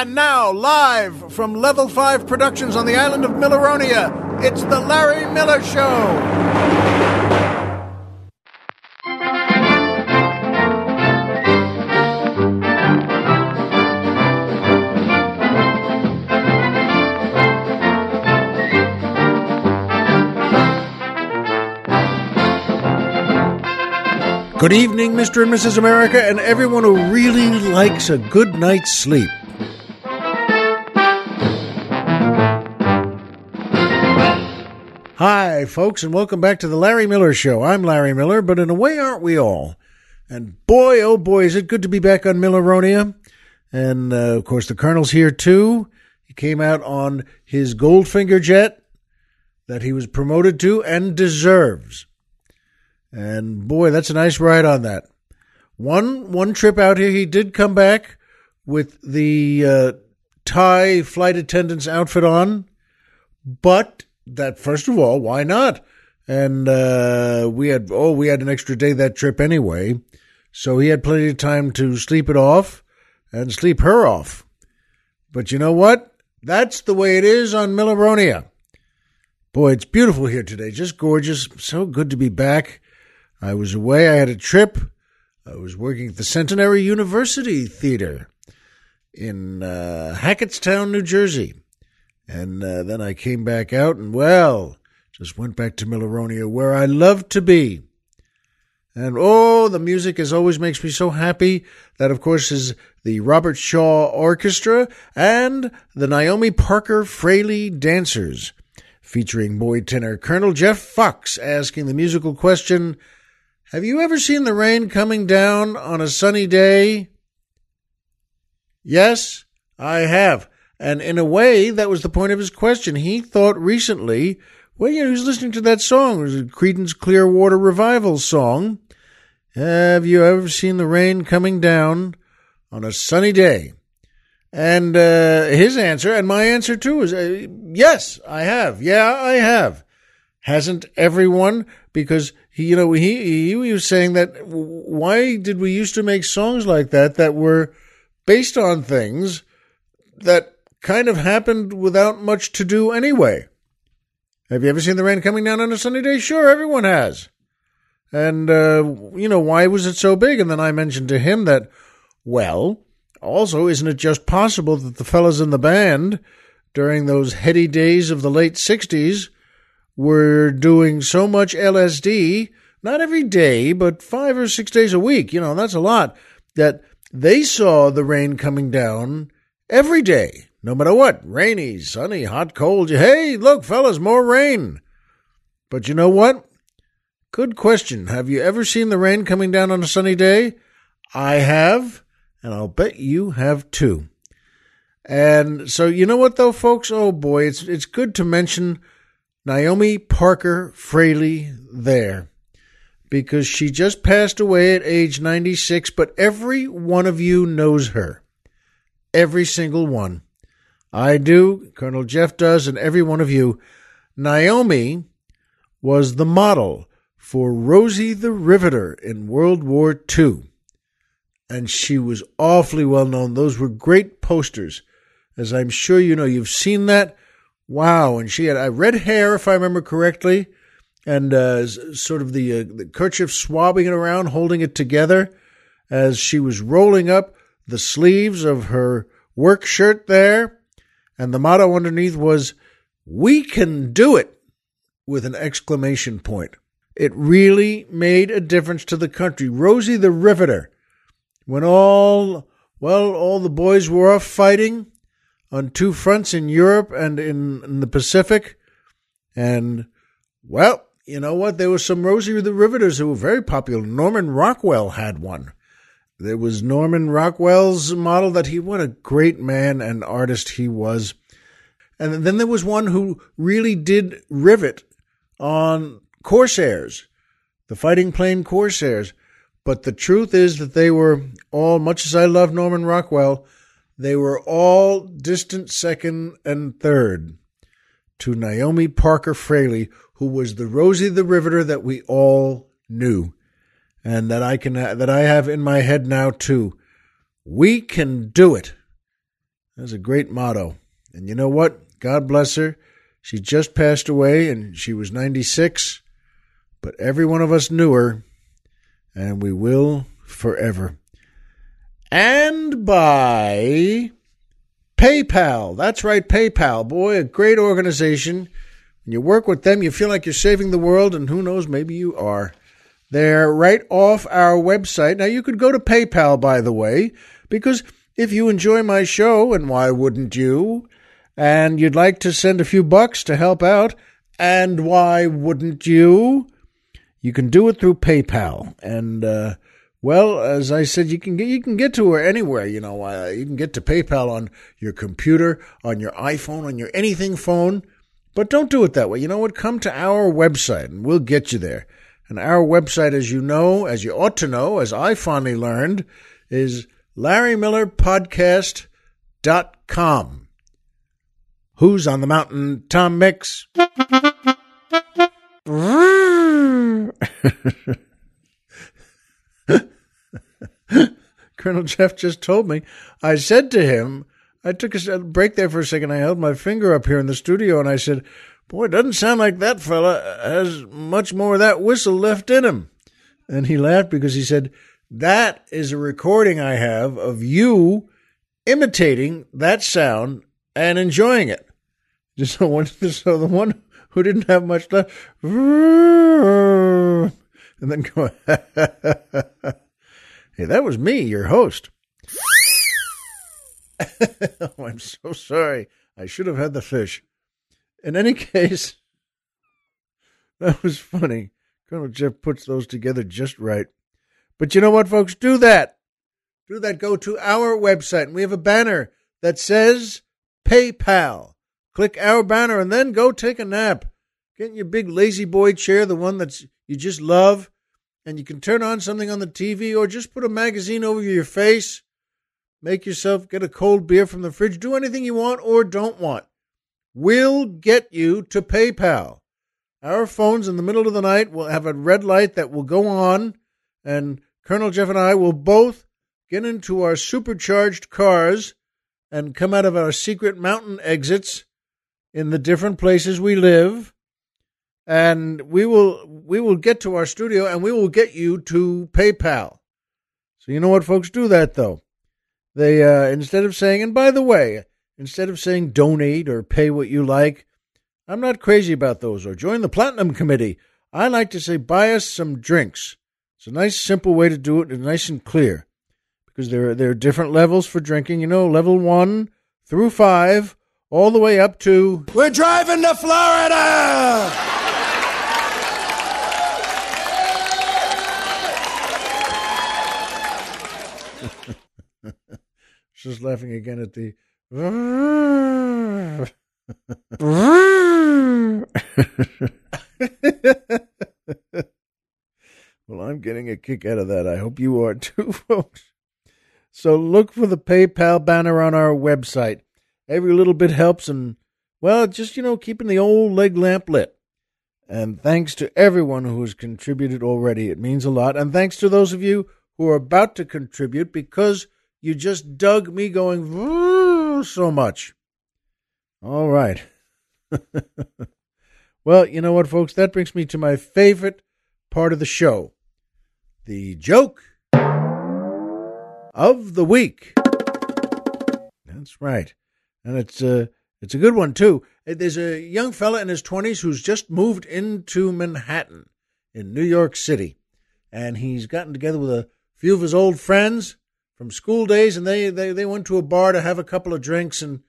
And now, live from Level 5 Productions on the island of Milleronia, it's The Larry Miller Show. Good evening, Mr. and Mrs. America, and everyone who really likes a good night's sleep. Hi, folks, and welcome back to the Larry Miller Show. I'm Larry Miller, but in a way, aren't we all? And boy, oh boy, is it good to be back on Milleronia. And uh, of course, the Colonel's here too. He came out on his Goldfinger jet that he was promoted to and deserves. And boy, that's a nice ride on that. One one trip out here, he did come back with the uh, Thai flight attendant's outfit on, but that first of all, why not? And uh, we had oh, we had an extra day that trip anyway, so he had plenty of time to sleep it off and sleep her off. But you know what? That's the way it is on Milleronia. Boy, it's beautiful here today. Just gorgeous. So good to be back. I was away. I had a trip. I was working at the Centenary University Theater in uh, Hackettstown, New Jersey. And uh, then I came back out and, well, just went back to Milleronia where I love to be. And oh, the music as always makes me so happy. That, of course, is the Robert Shaw Orchestra and the Naomi Parker Fraley Dancers, featuring boy tenor Colonel Jeff Fox asking the musical question Have you ever seen the rain coming down on a sunny day? Yes, I have. And in a way, that was the point of his question. He thought recently, well, you know, he was listening to that song. Creedence Clearwater Revival song. Have you ever seen the rain coming down on a sunny day? And uh, his answer, and my answer too, is uh, yes, I have. Yeah, I have. Hasn't everyone? Because he, you know, he he was saying that why did we used to make songs like that that were based on things that kind of happened without much to do anyway. Have you ever seen the rain coming down on a sunny day? Sure, everyone has. And, uh, you know, why was it so big? And then I mentioned to him that, well, also, isn't it just possible that the fellas in the band during those heady days of the late 60s were doing so much LSD, not every day, but five or six days a week, you know, that's a lot, that they saw the rain coming down every day no matter what, rainy, sunny, hot, cold, hey, look, fellas, more rain. But you know what? Good question. Have you ever seen the rain coming down on a sunny day? I have, and I'll bet you have too. And so, you know what though, folks? Oh boy, it's, it's good to mention Naomi Parker Fraley there because she just passed away at age 96, but every one of you knows her. Every single one. I do, Colonel Jeff does, and every one of you. Naomi was the model for Rosie the Riveter in World War II. And she was awfully well known. Those were great posters, as I'm sure you know. You've seen that. Wow. And she had red hair, if I remember correctly, and uh, sort of the, uh, the kerchief swabbing it around, holding it together as she was rolling up the sleeves of her work shirt there and the motto underneath was, We can do it! with an exclamation point. It really made a difference to the country. Rosie the Riveter, when all, well, all the boys were off fighting on two fronts in Europe and in, in the Pacific, and, well, you know what? There were some Rosie the Riveters who were very popular. Norman Rockwell had one. There was Norman Rockwell's model that he, what a great man and artist he was. And then there was one who really did rivet on Corsairs, the fighting plane Corsairs. But the truth is that they were all, much as I love Norman Rockwell, they were all distant second and third to Naomi Parker Fraley, who was the Rosie the Riveter that we all knew and that I can that I have in my head now too. We can do it. That's a great motto. And you know what? God bless her. She just passed away and she was 96, but every one of us knew her, and we will forever. And by PayPal. That's right, PayPal. Boy, a great organization. When you work with them, you feel like you're saving the world, and who knows, maybe you are. They're right off our website. Now, you could go to PayPal, by the way, because if you enjoy my show, and why wouldn't you, and you'd like to send a few bucks to help out, and why wouldn't you? You can do it through PayPal. And, uh, well, as I said, you can get you can get to her anywhere. You know, uh, you can get to PayPal on your computer, on your iPhone, on your anything phone. But don't do it that way. You know what? Come to our website, and we'll get you there. And our website, as you know, as you ought to know, as I finally learned, is LarryMillerPodcast.com. Who's on the mountain? Tom Mix. Colonel Jeff just told me. I said to him, I took a break there for a second. I held my finger up here in the studio and I said, Boy, it doesn't sound like that fella has much more of that whistle left in him. And he laughed because he said, That is a recording I have of you imitating that sound and enjoying it. Just so, one, so the one who didn't have much left, and then go, Hey, that was me, your host. oh, I'm so sorry. I should have had the fish. In any case, that was funny. Colonel Jeff puts those together just right. But you know what, folks? Do that. Do that. Go to our website, and we have a banner that says PayPal. Click our banner, and then go take a nap. Get in your big lazy boy chair, the one that you just love, and you can turn on something on the TV or just put a magazine over your face. Make yourself get a cold beer from the fridge. Do anything you want or don't want. We'll get you to PayPal. Our phones in the middle of the night will have a red light that will go on, and Colonel Jeff and I will both get into our supercharged cars and come out of our secret mountain exits in the different places we live and we will we will get to our studio and we will get you to PayPal. So you know what, folks, do that though. They uh, instead of saying, and by the way, instead of saying donate or pay what you like, I'm not crazy about those. Or join the Platinum Committee. I like to say, buy us some drinks. It's a nice, simple way to do it, and nice and clear, because there are, there are different levels for drinking. You know, level one through five, all the way up to we're driving to Florida. Just laughing again at the. well, I'm getting a kick out of that. I hope you are too, folks. So look for the PayPal banner on our website. Every little bit helps, and well, just you know, keeping the old leg lamp lit. And thanks to everyone who has contributed already. It means a lot. And thanks to those of you who are about to contribute because you just dug me going so much. All right. well, you know what, folks? That brings me to my favorite part of the show the joke of the week. That's right. And it's a, uh, it's a good one, too. There's a young fella in his 20s who's just moved into Manhattan in New York City. And he's gotten together with a few of his old friends from school days, and they, they, they went to a bar to have a couple of drinks and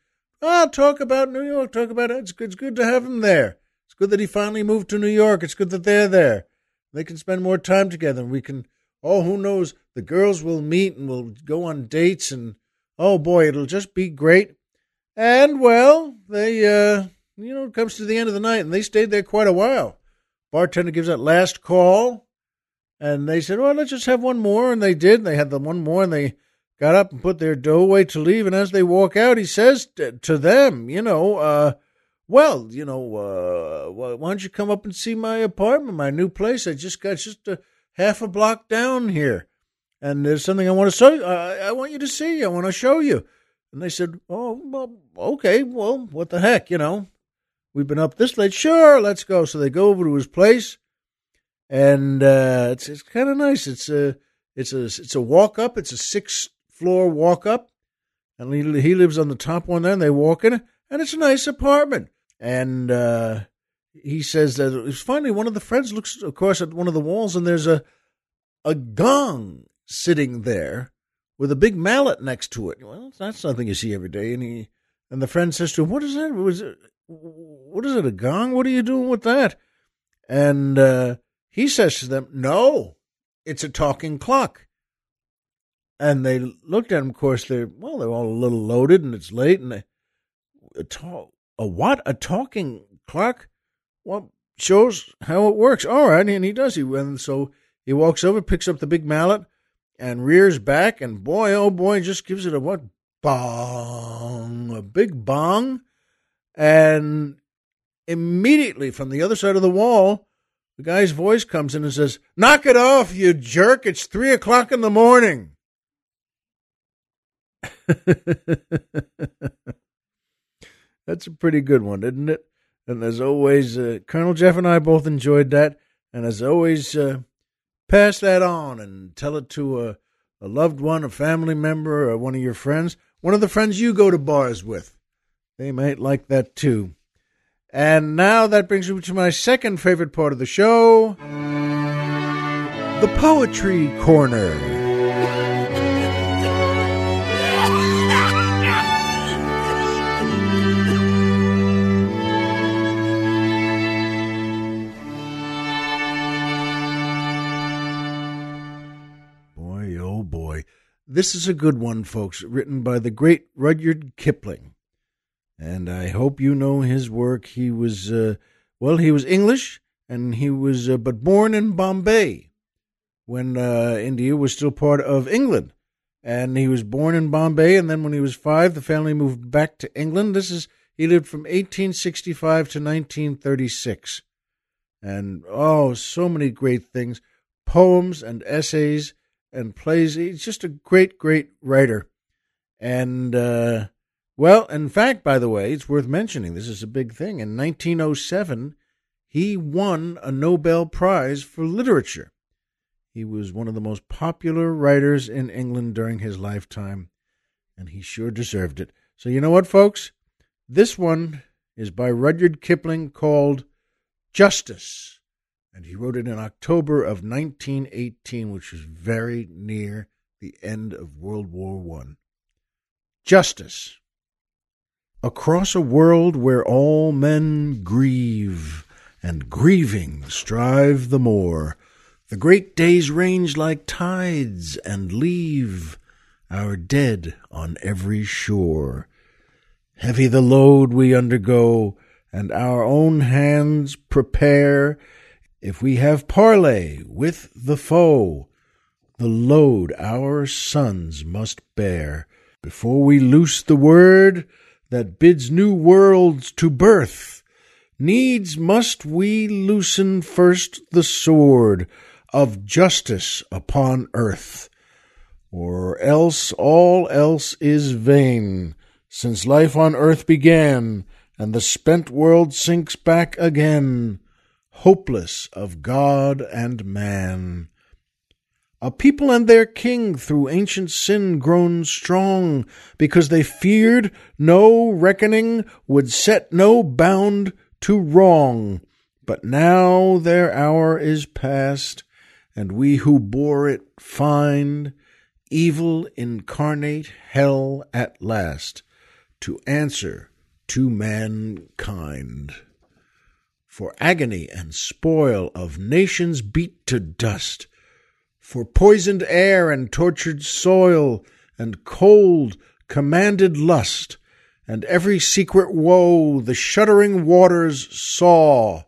oh, talk about New York, talk about it. It's good, it's good to have him there. It's good that he finally moved to New York. It's good that they're there. They can spend more time together, and we can. Oh, who knows? The girls will meet and we'll go on dates, and oh boy, it'll just be great. And well, they, uh, you know, it comes to the end of the night, and they stayed there quite a while. Bartender gives that last call, and they said, well, let's just have one more. And they did. They had the one more and they got up and put their dough away to leave. And as they walk out, he says to them, you know, uh, well, you know, uh, why don't you come up and see my apartment, my new place? I just got just a half a block down here. And there's something I want to show you. I, I want you to see. I want to show you. And they said, Oh, well, okay, well, what the heck, you know? We've been up this late. Sure, let's go. So they go over to his place, and uh, it's it's kind of nice. It's a it's a it's a walk up. It's a six floor walk up, and he, he lives on the top one. There, and they walk in, and it's a nice apartment. And uh, he says that finally one of the friends looks across at one of the walls, and there's a a gong sitting there with a big mallet next to it. Well, that's nothing you see every day. And he and the friend says to him, "What is that? Was it, what is it? A gong? What are you doing with that?" And uh, he says to them, "No, it's a talking clock." And they looked at him. Of course, they're well, they're all a little loaded, and it's late. And they, a, talk, a what? A talking clock? Well, shows how it works. All right, and he does. He and so he walks over, picks up the big mallet, and rears back, and boy, oh boy, just gives it a what? Bong, a big bong, and immediately from the other side of the wall, the guy's voice comes in and says, "Knock it off, you jerk! It's three o'clock in the morning." That's a pretty good one, isn't it? And as always, uh, Colonel Jeff and I both enjoyed that. And as always, uh, pass that on and tell it to a, a loved one, a family member, or one of your friends, one of the friends you go to bars with. They might like that too. And now that brings me to my second favorite part of the show the Poetry Corner. Boy, oh boy. This is a good one, folks, written by the great Rudyard Kipling. And I hope you know his work. He was, uh, well, he was English, and he was, uh, but born in Bombay when uh, India was still part of England. And he was born in Bombay, and then when he was five, the family moved back to England. This is, he lived from 1865 to 1936. And, oh, so many great things poems and essays and plays. He's just a great, great writer. And, uh, well, in fact, by the way, it's worth mentioning this is a big thing. In 1907, he won a Nobel Prize for Literature. He was one of the most popular writers in England during his lifetime, and he sure deserved it. So, you know what, folks? This one is by Rudyard Kipling called Justice and he wrote it in October of 1918, which was very near the end of World War One. Justice. Across a world where all men grieve, and grieving strive the more, the great days range like tides and leave our dead on every shore. Heavy the load we undergo, and our own hands prepare if we have parley with the foe, the load our sons must bear, before we loose the word that bids new worlds to birth. Needs must we loosen first the sword of justice upon earth, or else all else is vain, since life on earth began, and the spent world sinks back again hopeless of God and man. A people and their king through ancient sin grown strong, because they feared no reckoning would set no bound to wrong. But now their hour is past, and we who bore it find evil incarnate hell at last to answer to mankind for agony and spoil of nations beat to dust, for poisoned air and tortured soil, and cold commanded lust, and every secret woe the shuddering waters saw.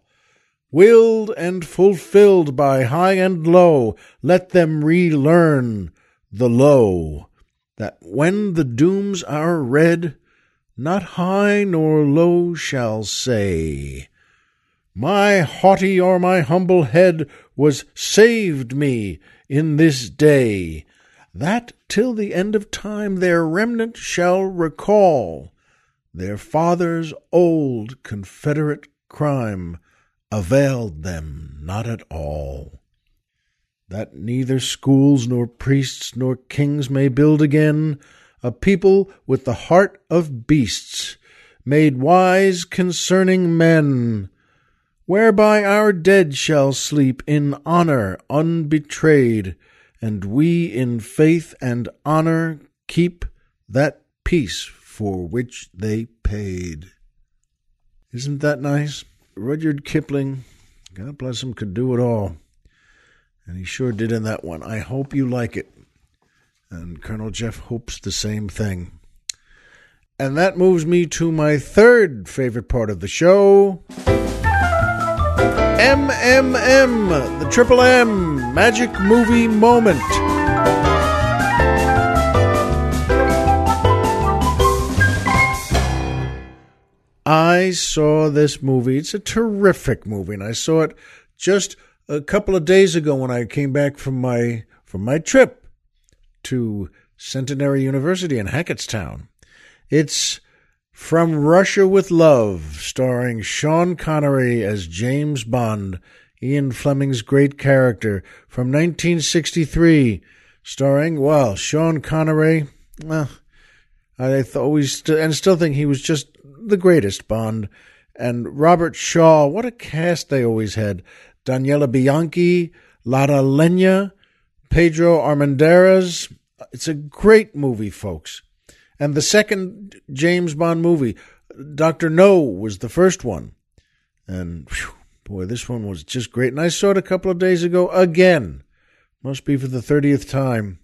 Willed and fulfilled by high and low, let them relearn the low, that when the dooms are read, not high nor low shall say, my haughty or my humble head was saved me in this day. that till the end of time their remnant shall recall their fathers' old Confederate crime availed them not at all. That neither schools nor priests nor kings may build again a people with the heart of beasts, made wise concerning men, whereby our dead shall sleep in honor unbetrayed, and we in faith and honor keep that peace for which they paid. Isn't that nice? Rudyard Kipling, God bless him, could do it all. And he sure did in that one. I hope you like it. And Colonel Jeff hopes the same thing. And that moves me to my third favorite part of the show MMM, the Triple M Magic Movie Moment. I saw this movie. It's a terrific movie, and I saw it just a couple of days ago when I came back from my from my trip to Centenary University in Hackettstown. It's From Russia with Love, starring Sean Connery as James Bond, Ian Fleming's great character, from 1963, starring, well, Sean Connery. Well, I always st- and still think he was just the greatest Bond. And Robert Shaw, what a cast they always had. Daniela Bianchi, Lotte Lenya, Pedro Armendáriz. It's a great movie, folks. And the second James Bond movie, Dr. No, was the first one. And whew, boy, this one was just great. And I saw it a couple of days ago again. Must be for the 30th time.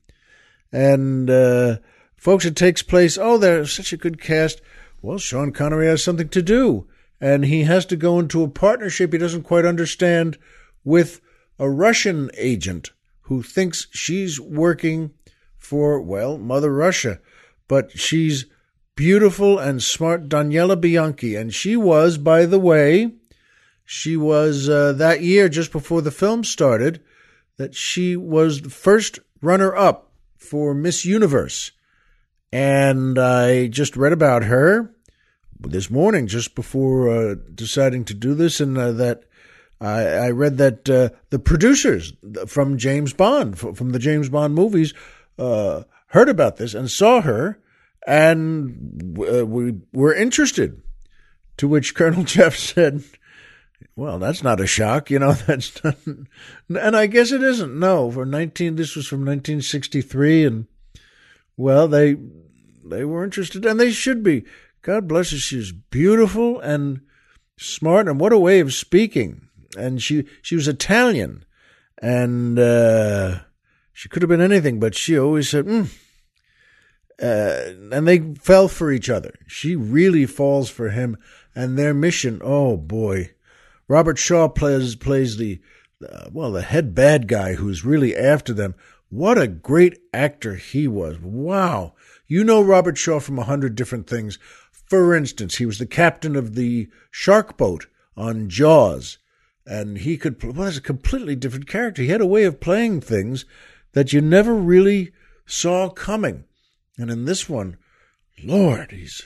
And, uh, folks, it takes place. Oh, there's such a good cast. Well, Sean Connery has something to do, and he has to go into a partnership he doesn't quite understand with a Russian agent who thinks she's working for, well, Mother Russia, but she's beautiful and smart Daniela Bianchi, and she was, by the way, she was uh, that year just before the film started, that she was the first runner up for Miss Universe. And I just read about her this morning, just before uh, deciding to do this, and uh, that I, I, read that uh, the producers from James Bond, from the James Bond movies, uh, heard about this and saw her, and uh, we were interested. To which Colonel Jeff said, "Well, that's not a shock, you know. That's not, and I guess it isn't. No, for nineteen, this was from nineteen sixty three, and." Well, they they were interested, and they should be. God bless her. She was beautiful and smart, and what a way of speaking. And she she was Italian, and uh, she could have been anything, but she always said, mm. uh, and they fell for each other. She really falls for him, and their mission. Oh boy, Robert Shaw plays plays the uh, well the head bad guy who's really after them. What a great actor he was. Wow. You know Robert Shaw from a hundred different things. For instance, he was the captain of the shark boat on Jaws, and he could well, was a completely different character. He had a way of playing things that you never really saw coming. And in this one, Lord, he's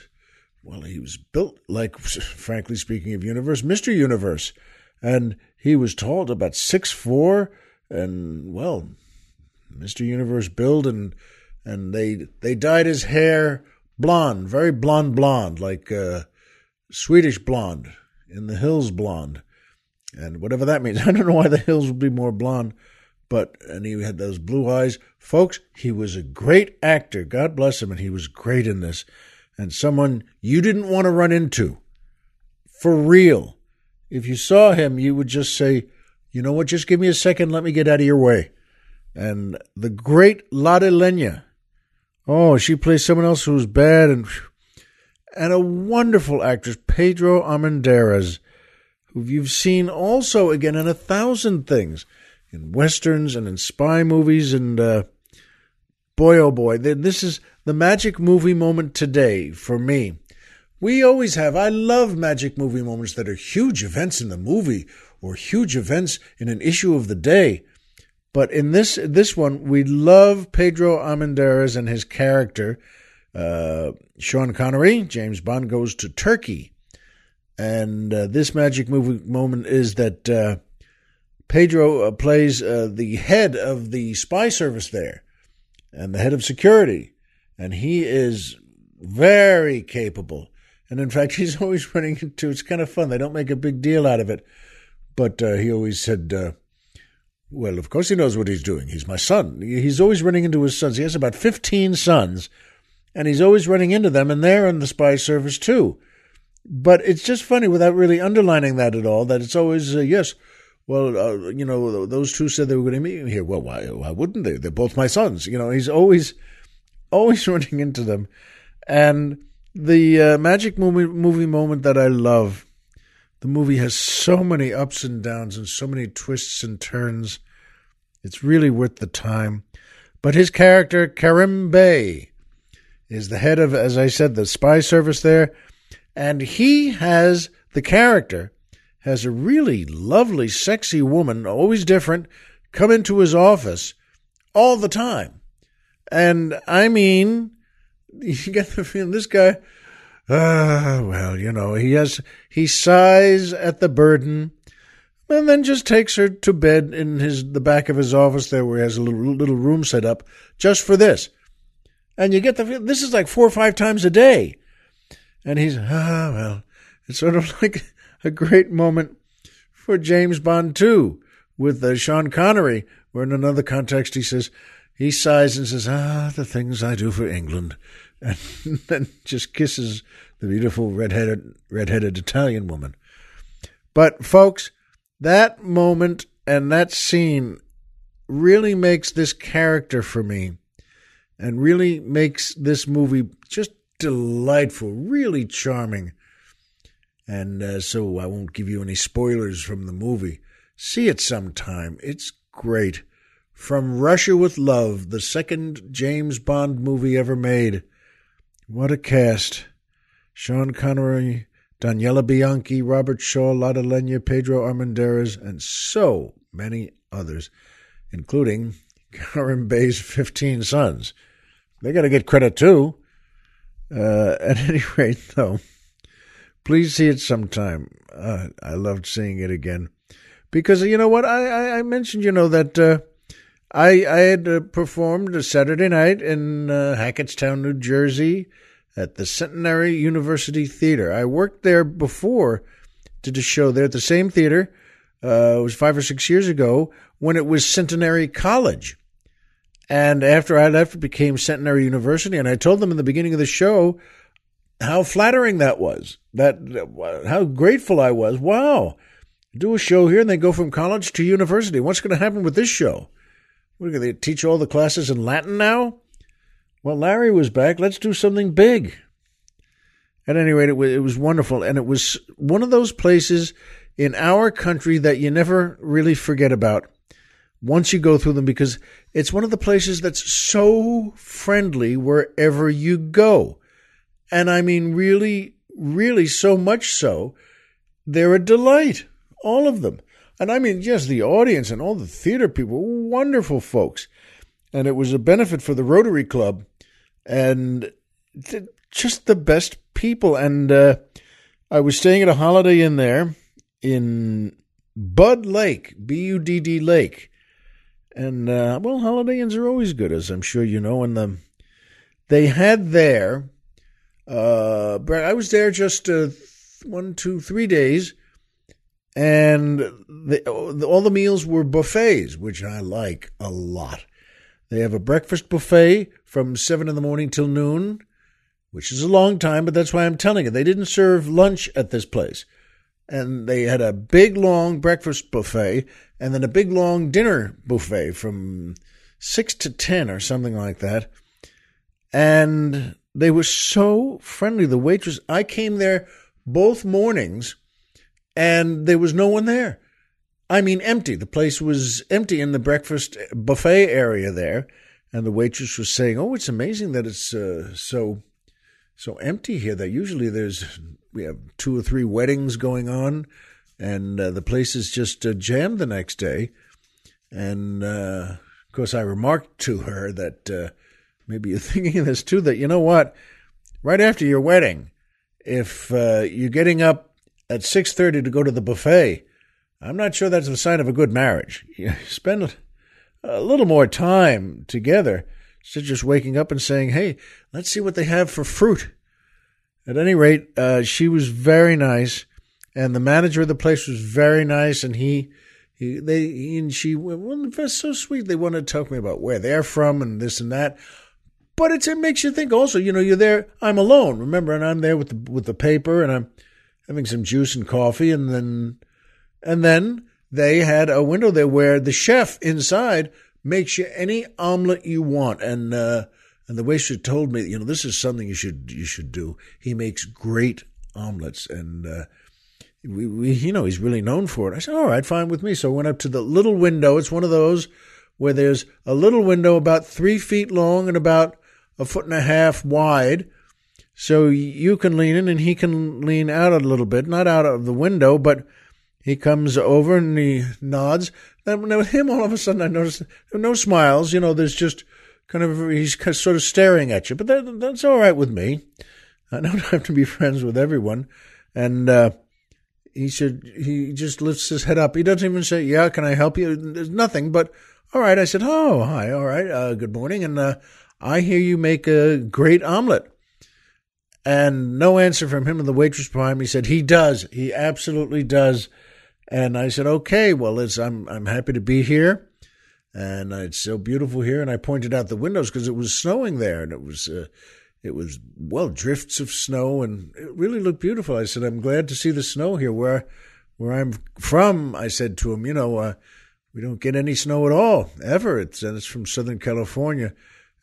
well, he was built like, frankly speaking, of Universe, Mr. Universe. And he was tall, about six four, and well, Mr. Universe build and and they they dyed his hair blonde, very blonde blonde, like uh, Swedish blonde in the hills blonde. And whatever that means. I don't know why the hills would be more blonde, but and he had those blue eyes. Folks, he was a great actor. God bless him, and he was great in this. And someone you didn't want to run into. For real. If you saw him, you would just say, you know what, just give me a second, let me get out of your way and the great Lotte Lenya. Oh, she plays someone else who's bad and and a wonderful actress, Pedro Armendáriz, who you've seen also again in a thousand things, in westerns and in spy movies, and uh, boy oh boy, this is the magic movie moment today for me. We always have. I love magic movie moments that are huge events in the movie or huge events in an issue of the day. But in this this one, we love Pedro Armendariz and his character. Uh, Sean Connery, James Bond goes to Turkey, and uh, this magic movie moment is that uh, Pedro uh, plays uh, the head of the spy service there, and the head of security, and he is very capable. And in fact, he's always running into. It's kind of fun. They don't make a big deal out of it, but uh, he always said well, of course he knows what he's doing. He's my son. He's always running into his sons. He has about 15 sons, and he's always running into them, and they're in the spy service too. But it's just funny without really underlining that at all, that it's always, uh, yes, well, uh, you know, those two said they were going to meet here. Well, why, why wouldn't they? They're both my sons. You know, he's always, always running into them. And the uh, magic movie, movie moment that I love the movie has so many ups and downs and so many twists and turns. It's really worth the time. But his character, Kerim Bey, is the head of, as I said, the spy service there. And he has the character, has a really lovely, sexy woman, always different, come into his office all the time. And I mean, you get the feeling this guy Ah, well, you know, he has he sighs at the burden and then just takes her to bed in his the back of his office there where he has a little little room set up just for this. And you get the this is like four or five times a day. And he's ah well, it's sort of like a great moment for James Bond too with uh, Sean Connery, where in another context he says he sighs and says, "Ah, the things I do for England." and then just kisses the beautiful red-headed red-headed Italian woman. But folks, that moment and that scene really makes this character for me and really makes this movie just delightful, really charming. And uh, so I won't give you any spoilers from the movie. See it sometime. It's great. From Russia with Love, the second James Bond movie ever made. What a cast. Sean Connery, Daniela Bianchi, Robert Shaw, Lotte Lenya, Pedro Armendariz, and so many others, including Kerim Bey's 15 sons. They got to get credit too. Uh, at any rate, though, please see it sometime. Uh, I loved seeing it again because you know what I, I, I mentioned. You know that uh, I I had uh, performed a Saturday night in uh, Hackettstown, New Jersey, at the Centenary University Theater. I worked there before, did a show there at the same theater. Uh, it was five or six years ago when it was Centenary College. And after I left, it became Centenary University. And I told them in the beginning of the show how flattering that was. That how grateful I was. Wow, do a show here, and they go from college to university. What's going to happen with this show? Are they teach all the classes in Latin now? Well, Larry was back. Let's do something big. At any rate, it was, it was wonderful. And it was one of those places in our country that you never really forget about once you go through them because it's one of the places that's so friendly wherever you go. And I mean, really, really so much so, they're a delight. All of them. And I mean, just the audience and all the theater people, wonderful folks. And it was a benefit for the Rotary Club and just the best people. And uh, I was staying at a Holiday Inn there in Budd Lake, B U D D Lake. And, uh, well, Holiday Inns are always good, as I'm sure you know. And the, they had there, uh, I was there just uh, one, two, three days and the, all the meals were buffets, which I like a lot. They have a breakfast buffet from seven in the morning till noon, which is a long time, but that's why I'm telling you. They didn't serve lunch at this place. And they had a big long breakfast buffet and then a big long dinner buffet from six to ten or something like that. And they were so friendly. The waitress, I came there both mornings and there was no one there. I mean, empty. The place was empty in the breakfast buffet area there, and the waitress was saying, "Oh, it's amazing that it's uh, so so empty here. That usually there's we have two or three weddings going on, and uh, the place is just uh, jammed the next day." And uh, of course, I remarked to her that uh, maybe you're thinking of this too. That you know what, right after your wedding, if uh, you're getting up at six thirty to go to the buffet, I'm not sure that's a sign of a good marriage. You spend a little more time together instead of just waking up and saying, "Hey, let's see what they have for fruit." At any rate, uh, she was very nice, and the manager of the place was very nice, and he. He, they he and she well, that's so sweet. They want to talk to me about where they're from and this and that. But it makes you think also, you know, you're there, I'm alone, remember, and I'm there with the, with the paper and I'm having some juice and coffee and then, and then they had a window there where the chef inside makes you any omelet you want. And, uh, and the waitress told me, you know, this is something you should, you should do. He makes great omelets and, uh, we, we, you know, he's really known for it. I said, all right, fine with me. So I went up to the little window. It's one of those where there's a little window about three feet long and about a foot and a half wide. So you can lean in and he can lean out a little bit, not out of the window, but he comes over and he nods. Then with him, all of a sudden, I noticed no smiles. You know, there's just kind of, he's sort of staring at you, but that, that's all right with me. I don't have to be friends with everyone. And, uh, he said, he just lifts his head up. He doesn't even say, yeah, can I help you? There's nothing, but all right. I said, oh, hi. All right. Uh, good morning. And, uh, I hear you make a great omelet. And no answer from him and the waitress behind me said, he does. He absolutely does. And I said, okay, well, it's, I'm, I'm happy to be here. And it's so beautiful here. And I pointed out the windows because it was snowing there and it was, uh, it was, well, drifts of snow and it really looked beautiful. I said, I'm glad to see the snow here where, where I'm from. I said to him, you know, uh, we don't get any snow at all, ever. It's, and it's from Southern California.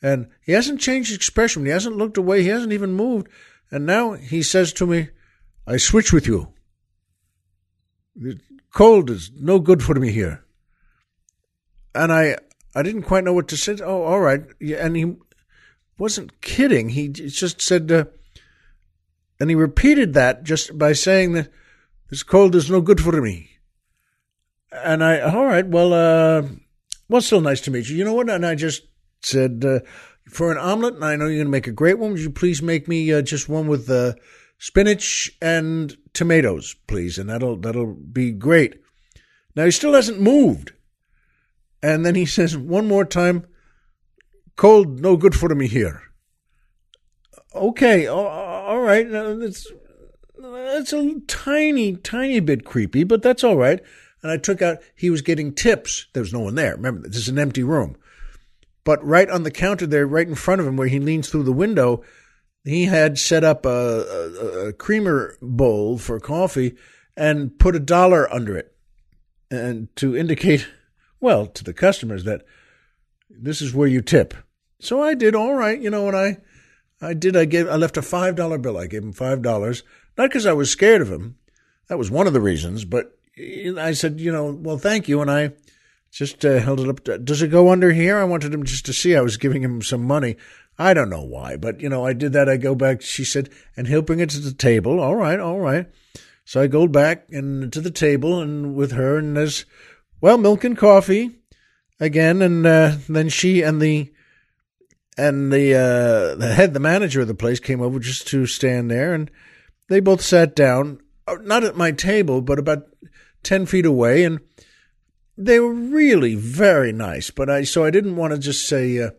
And he hasn't changed expression. He hasn't looked away. He hasn't even moved. And now he says to me, I switch with you. The cold is no good for me here. And I, I didn't quite know what to say. Oh, all right. And he wasn't kidding. He just said, uh, and he repeated that just by saying that this cold is no good for me. And I, all right, well, uh, well, still nice to meet you. You know what? And I just said, uh, for an omelet, and I know you're going to make a great one, would you please make me uh, just one with uh, spinach and tomatoes, please? And that'll, that'll be great. Now, he still hasn't moved. And then he says, one more time, cold, no good for me here. Okay, all right. It's, it's a tiny, tiny bit creepy, but that's all right. And I took out, he was getting tips. There was no one there. Remember, this is an empty room. But right on the counter there, right in front of him, where he leans through the window, he had set up a, a, a creamer bowl for coffee and put a dollar under it, and to indicate, well, to the customers that this is where you tip. So I did all right, you know, and I, I did. I gave. I left a five dollar bill. I gave him five dollars, not because I was scared of him. That was one of the reasons, but I said, you know, well, thank you, and I just uh, held it up. Does it go under here? I wanted him just to see. I was giving him some money. I don't know why, but you know, I did that. I go back. She said, and he'll bring it to the table. All right, all right. So I go back and to the table and with her, and there's well, milk and coffee again, and uh, then she and the and the uh, the head, the manager of the place, came over just to stand there, and they both sat down, uh, not at my table, but about ten feet away, and they were really very nice, but I so I didn't want to just say, uh,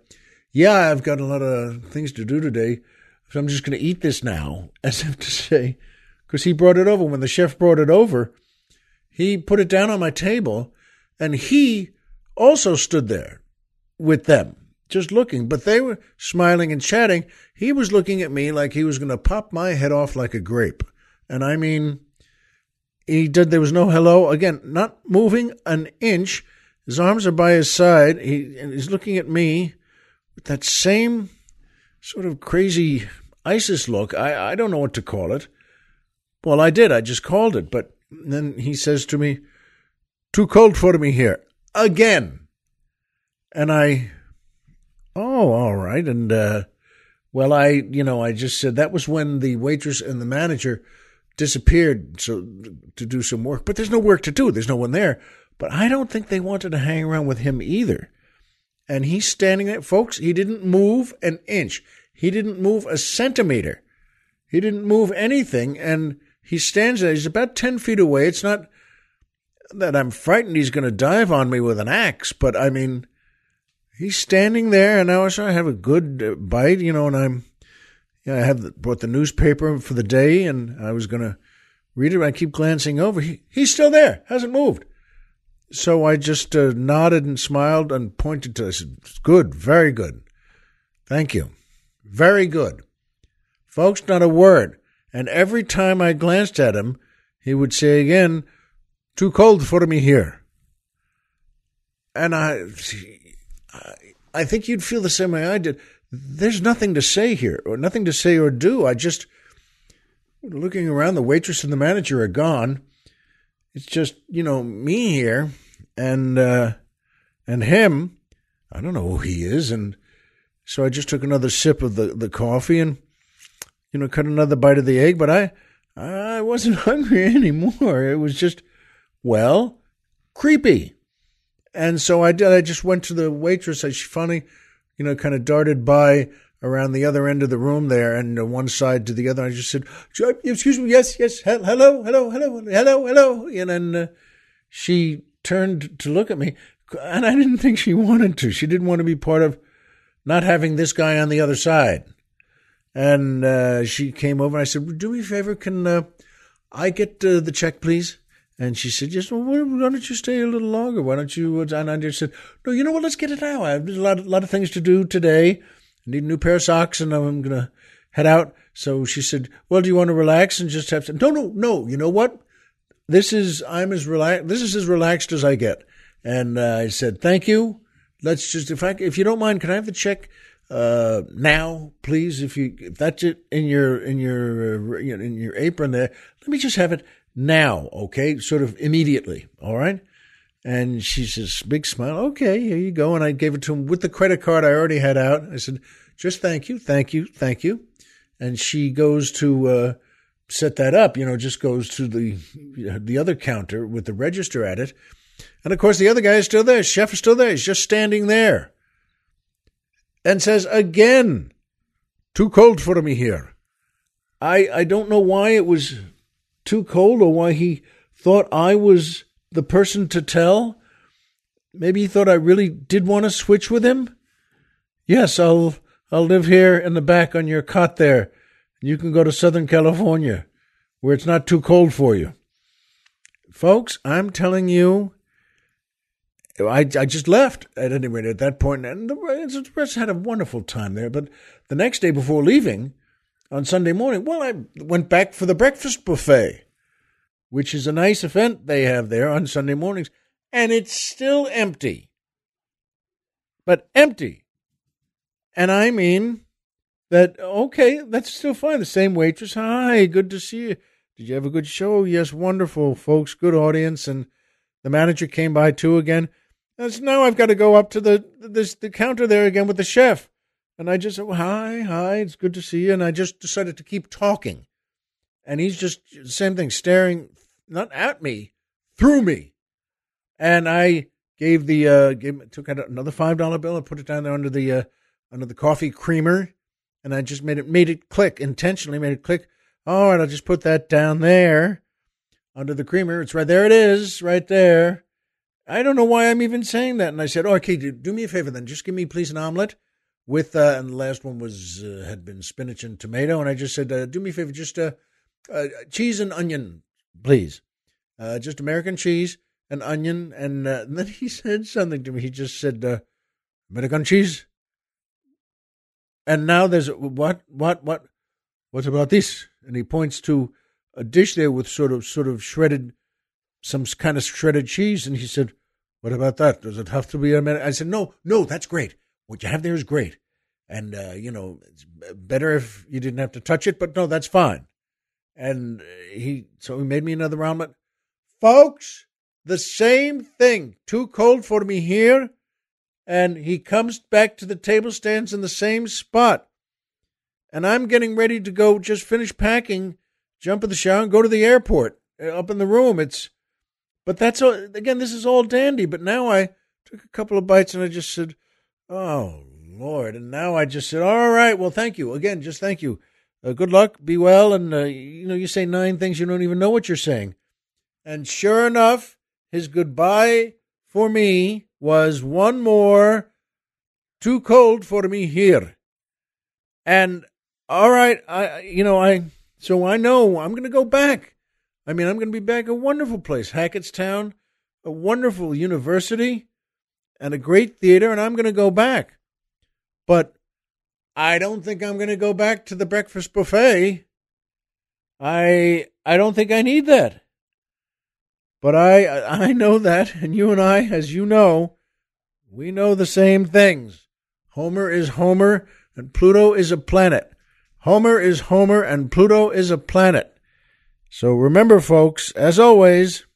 "Yeah, I've got a lot of things to do today, so I'm just going to eat this now," as if to say, because he brought it over. When the chef brought it over, he put it down on my table, and he also stood there with them, just looking. But they were smiling and chatting. He was looking at me like he was going to pop my head off like a grape, and I mean he did. There was no hello. Again, not moving an inch. His arms are by his side. He and he's looking at me with that same sort of crazy ISIS look. I I don't know what to call it. Well, I did. I just called it. But then he says to me, "Too cold for me here again." And I, oh, all right. And uh, well, I you know I just said that was when the waitress and the manager disappeared so to do some work, but there's no work to do. There's no one there. But I don't think they wanted to hang around with him either. And he's standing there. Folks, he didn't move an inch. He didn't move a centimeter. He didn't move anything. And he stands there. He's about 10 feet away. It's not that I'm frightened he's going to dive on me with an axe, but I mean, he's standing there, and I was I have a good uh, bite, you know, and I'm, yeah, I have the, brought the newspaper for the day, and I was going to read it. I keep glancing over. He, he's still there, hasn't moved. So I just uh, nodded and smiled and pointed to. I said, "Good, very good, thank you, very good." Folks, not a word. And every time I glanced at him, he would say again, too cold for me here. And I, I think you'd feel the same way I did. There's nothing to say here, or nothing to say or do. I just, looking around, the waitress and the manager are gone. It's just, you know, me here and, uh, and him. I don't know who he is. And so I just took another sip of the, the coffee and, you know, cut another bite of the egg, but I, I wasn't hungry anymore. It was just, well, creepy. And so I did. I just went to the waitress. I, She funny, you know, kind of darted by around the other end of the room there and one side to the other. I just said, "Excuse me, yes, yes, hello, hello, hello, hello, hello." And then uh, she turned to look at me, and I didn't think she wanted to. She didn't want to be part of not having this guy on the other side. And uh, she came over. and I said, "Do me a favor. Can uh, I get uh, the check, please?" And she said, "Yes, well, why don't you stay a little longer? Why don't you?" And I just said, "No, you know what? Let's get it now. I have a lot, a lot of things to do today. I need a new pair of socks, and I'm gonna head out." So she said, "Well, do you want to relax and just have some?" No, no, no. You know what? This is I'm as relaxed. This is as relaxed as I get. And uh, I said, "Thank you. Let's just if I if you don't mind, can I have the check?" Uh, now, please, if you if that's it in your in your uh, in your apron there, let me just have it now, okay? Sort of immediately, all right? And she says, big smile, okay, here you go. And I gave it to him with the credit card I already had out. I said, just thank you, thank you, thank you. And she goes to uh, set that up, you know, just goes to the the other counter with the register at it. And of course, the other guy is still there. Chef is still there. He's just standing there. And says again, too cold for me here. I I don't know why it was too cold or why he thought I was the person to tell. Maybe he thought I really did want to switch with him. Yes, I'll I'll live here in the back on your cot there. You can go to Southern California where it's not too cold for you. Folks, I'm telling you, I, I just left at any rate at that point, and the rest had a wonderful time there. But the next day before leaving, on Sunday morning? Well, I went back for the breakfast buffet, which is a nice event they have there on Sunday mornings, and it's still empty. But empty. And I mean that, okay, that's still fine. The same waitress. Hi, good to see you. Did you have a good show? Yes, wonderful, folks. Good audience. And the manager came by too again. And so now I've got to go up to the, the, the counter there again with the chef. And I just said, well, hi, hi, it's good to see you. And I just decided to keep talking. And he's just, same thing, staring not at me, through me. And I gave the, uh, gave, took out another $5 bill and put it down there under the, uh, under the coffee creamer. And I just made it, made it click, intentionally made it click. All right, I'll just put that down there under the creamer. It's right there. It is right there. I don't know why I'm even saying that. And I said, oh, okay, do, do me a favor then. Just give me, please, an omelet with uh, and the last one was uh, had been spinach and tomato, and I just said, uh, do me a favor, just uh, uh cheese and onion, please, uh, just American cheese and onion, and, uh, and, then he said something to me. He just said, American cheese, and now there's what what what what about this? And he points to a dish there with sort of sort of shredded some kind of shredded cheese, and he said, "What about that? Does it have to be American?" I said, "No, no, that's great." What you have there is great. And, uh, you know, it's better if you didn't have to touch it, but no, that's fine. And he, so he made me another omelet. Folks, the same thing. Too cold for me here. And he comes back to the table, stands in the same spot. And I'm getting ready to go, just finish packing, jump in the shower, and go to the airport uh, up in the room. It's But that's all, again, this is all dandy. But now I took a couple of bites and I just said, "Oh Lord!" And now I just said, "All right, well, thank you again. Just thank you. Uh, good luck. Be well." And uh, you know, you say nine things you don't even know what you're saying. And sure enough, his goodbye for me was one more too cold for me here. And all right, I you know I so I know I'm going to go back. I mean, I'm going to be back. A wonderful place, Hackettstown, a wonderful university, and a great theater, and I'm going to go back. But I don't think I'm going to go back to the breakfast buffet. I I don't think I need that. But I I know that, and you and I, as you know, we know the same things. Homer is Homer, and Pluto is a planet. Homer is Homer, and Pluto is a planet. So remember, folks, as always,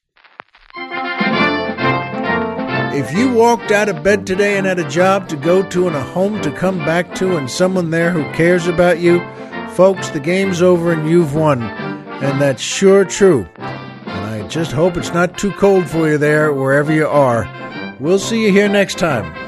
if you walked out of bed today and had a job to go to and a home to come back to and someone there who cares about you, folks, the game's over and you've won. And that's sure true. And I just hope it's not too cold for you there, wherever you are. We'll see you here next time.